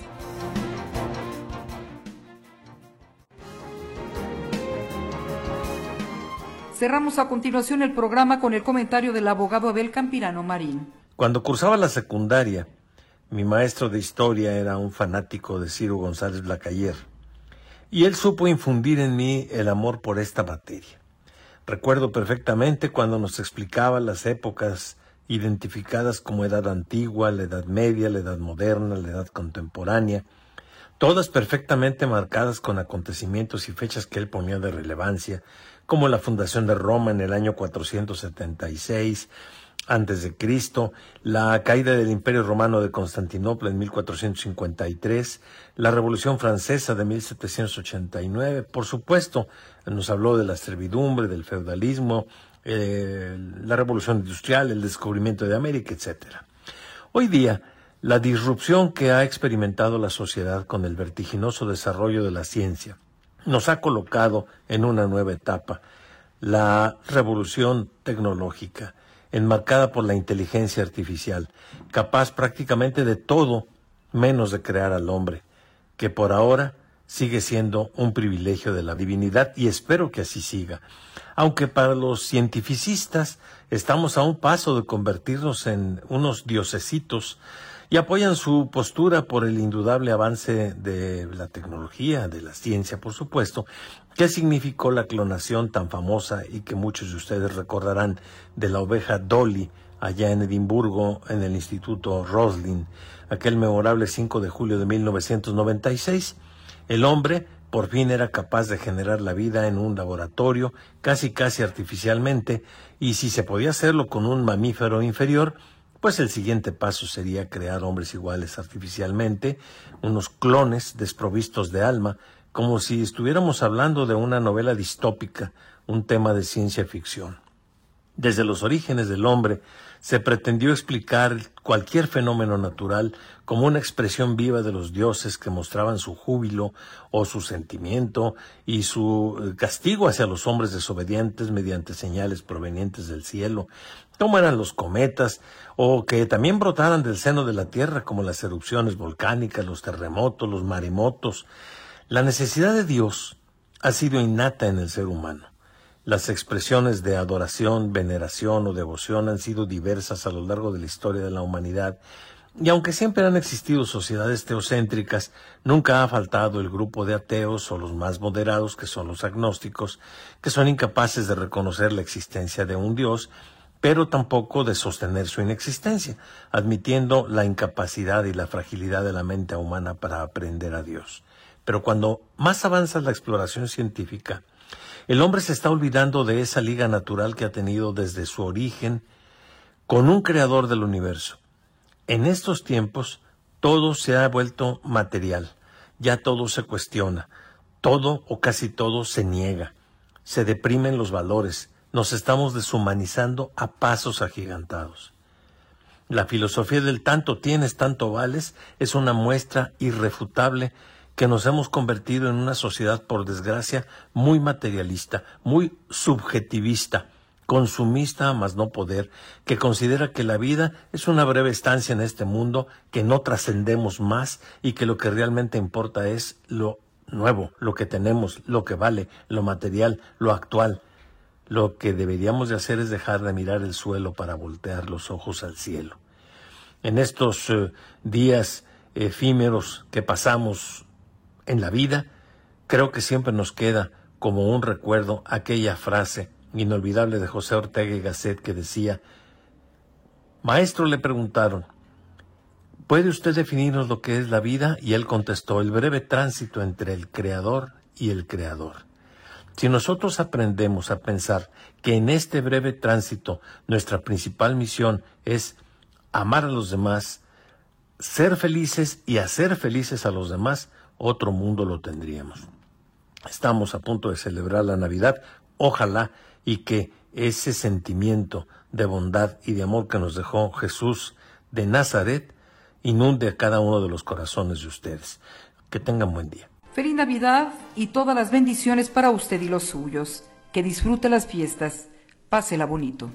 Cerramos a continuación el programa con el comentario del abogado Abel Campirano Marín. Cuando cursaba la secundaria, mi maestro de historia era un fanático de Ciro González Blacayer y él supo infundir en mí el amor por esta materia. Recuerdo perfectamente cuando nos explicaba las épocas identificadas como edad antigua, la edad media, la edad moderna, la edad contemporánea, todas perfectamente marcadas con acontecimientos y fechas que él ponía de relevancia, como la fundación de Roma en el año 476, antes de la caída del Imperio Romano de Constantinopla en 1453, la Revolución Francesa de 1789, por supuesto, nos habló de la servidumbre, del feudalismo, eh, la Revolución Industrial, el descubrimiento de América, etc. Hoy día, la disrupción que ha experimentado la sociedad con el vertiginoso desarrollo de la ciencia nos ha colocado en una nueva etapa, la revolución tecnológica enmarcada por la inteligencia artificial, capaz prácticamente de todo menos de crear al hombre, que por ahora sigue siendo un privilegio de la divinidad y espero que así siga. Aunque para los cientificistas estamos a un paso de convertirnos en unos diosesitos y apoyan su postura por el indudable avance de la tecnología, de la ciencia, por supuesto, ¿Qué significó la clonación tan famosa y que muchos de ustedes recordarán de la oveja Dolly allá en Edimburgo, en el Instituto Roslin, aquel memorable 5 de julio de 1996? El hombre por fin era capaz de generar la vida en un laboratorio, casi casi artificialmente, y si se podía hacerlo con un mamífero inferior, pues el siguiente paso sería crear hombres iguales artificialmente, unos clones desprovistos de alma, como si estuviéramos hablando de una novela distópica, un tema de ciencia ficción. Desde los orígenes del hombre se pretendió explicar cualquier fenómeno natural como una expresión viva de los dioses que mostraban su júbilo o su sentimiento y su eh, castigo hacia los hombres desobedientes mediante señales provenientes del cielo, como eran los cometas, o que también brotaran del seno de la tierra como las erupciones volcánicas, los terremotos, los maremotos. La necesidad de Dios ha sido innata en el ser humano. Las expresiones de adoración, veneración o devoción han sido diversas a lo largo de la historia de la humanidad, y aunque siempre han existido sociedades teocéntricas, nunca ha faltado el grupo de ateos o los más moderados, que son los agnósticos, que son incapaces de reconocer la existencia de un Dios, pero tampoco de sostener su inexistencia, admitiendo la incapacidad y la fragilidad de la mente humana para aprender a Dios. Pero cuando más avanza la exploración científica, el hombre se está olvidando de esa liga natural que ha tenido desde su origen con un creador del universo. En estos tiempos todo se ha vuelto material, ya todo se cuestiona, todo o casi todo se niega, se deprimen los valores, nos estamos deshumanizando a pasos agigantados. La filosofía del tanto tienes, tanto vales es una muestra irrefutable que nos hemos convertido en una sociedad, por desgracia, muy materialista, muy subjetivista, consumista a más no poder, que considera que la vida es una breve estancia en este mundo, que no trascendemos más y que lo que realmente importa es lo nuevo, lo que tenemos, lo que vale, lo material, lo actual. Lo que deberíamos de hacer es dejar de mirar el suelo para voltear los ojos al cielo. En estos eh, días efímeros que pasamos en la vida, creo que siempre nos queda como un recuerdo aquella frase inolvidable de José Ortega y Gasset que decía, Maestro le preguntaron, ¿puede usted definirnos lo que es la vida? Y él contestó, el breve tránsito entre el creador y el creador. Si nosotros aprendemos a pensar que en este breve tránsito nuestra principal misión es amar a los demás, ser felices y hacer felices a los demás, otro mundo lo tendríamos. Estamos a punto de celebrar la Navidad, ojalá y que ese sentimiento de bondad y de amor que nos dejó Jesús de Nazaret inunde a cada uno de los corazones de ustedes. Que tengan buen día. Feliz Navidad y todas las bendiciones para usted y los suyos. Que disfrute las fiestas. Pásela bonito.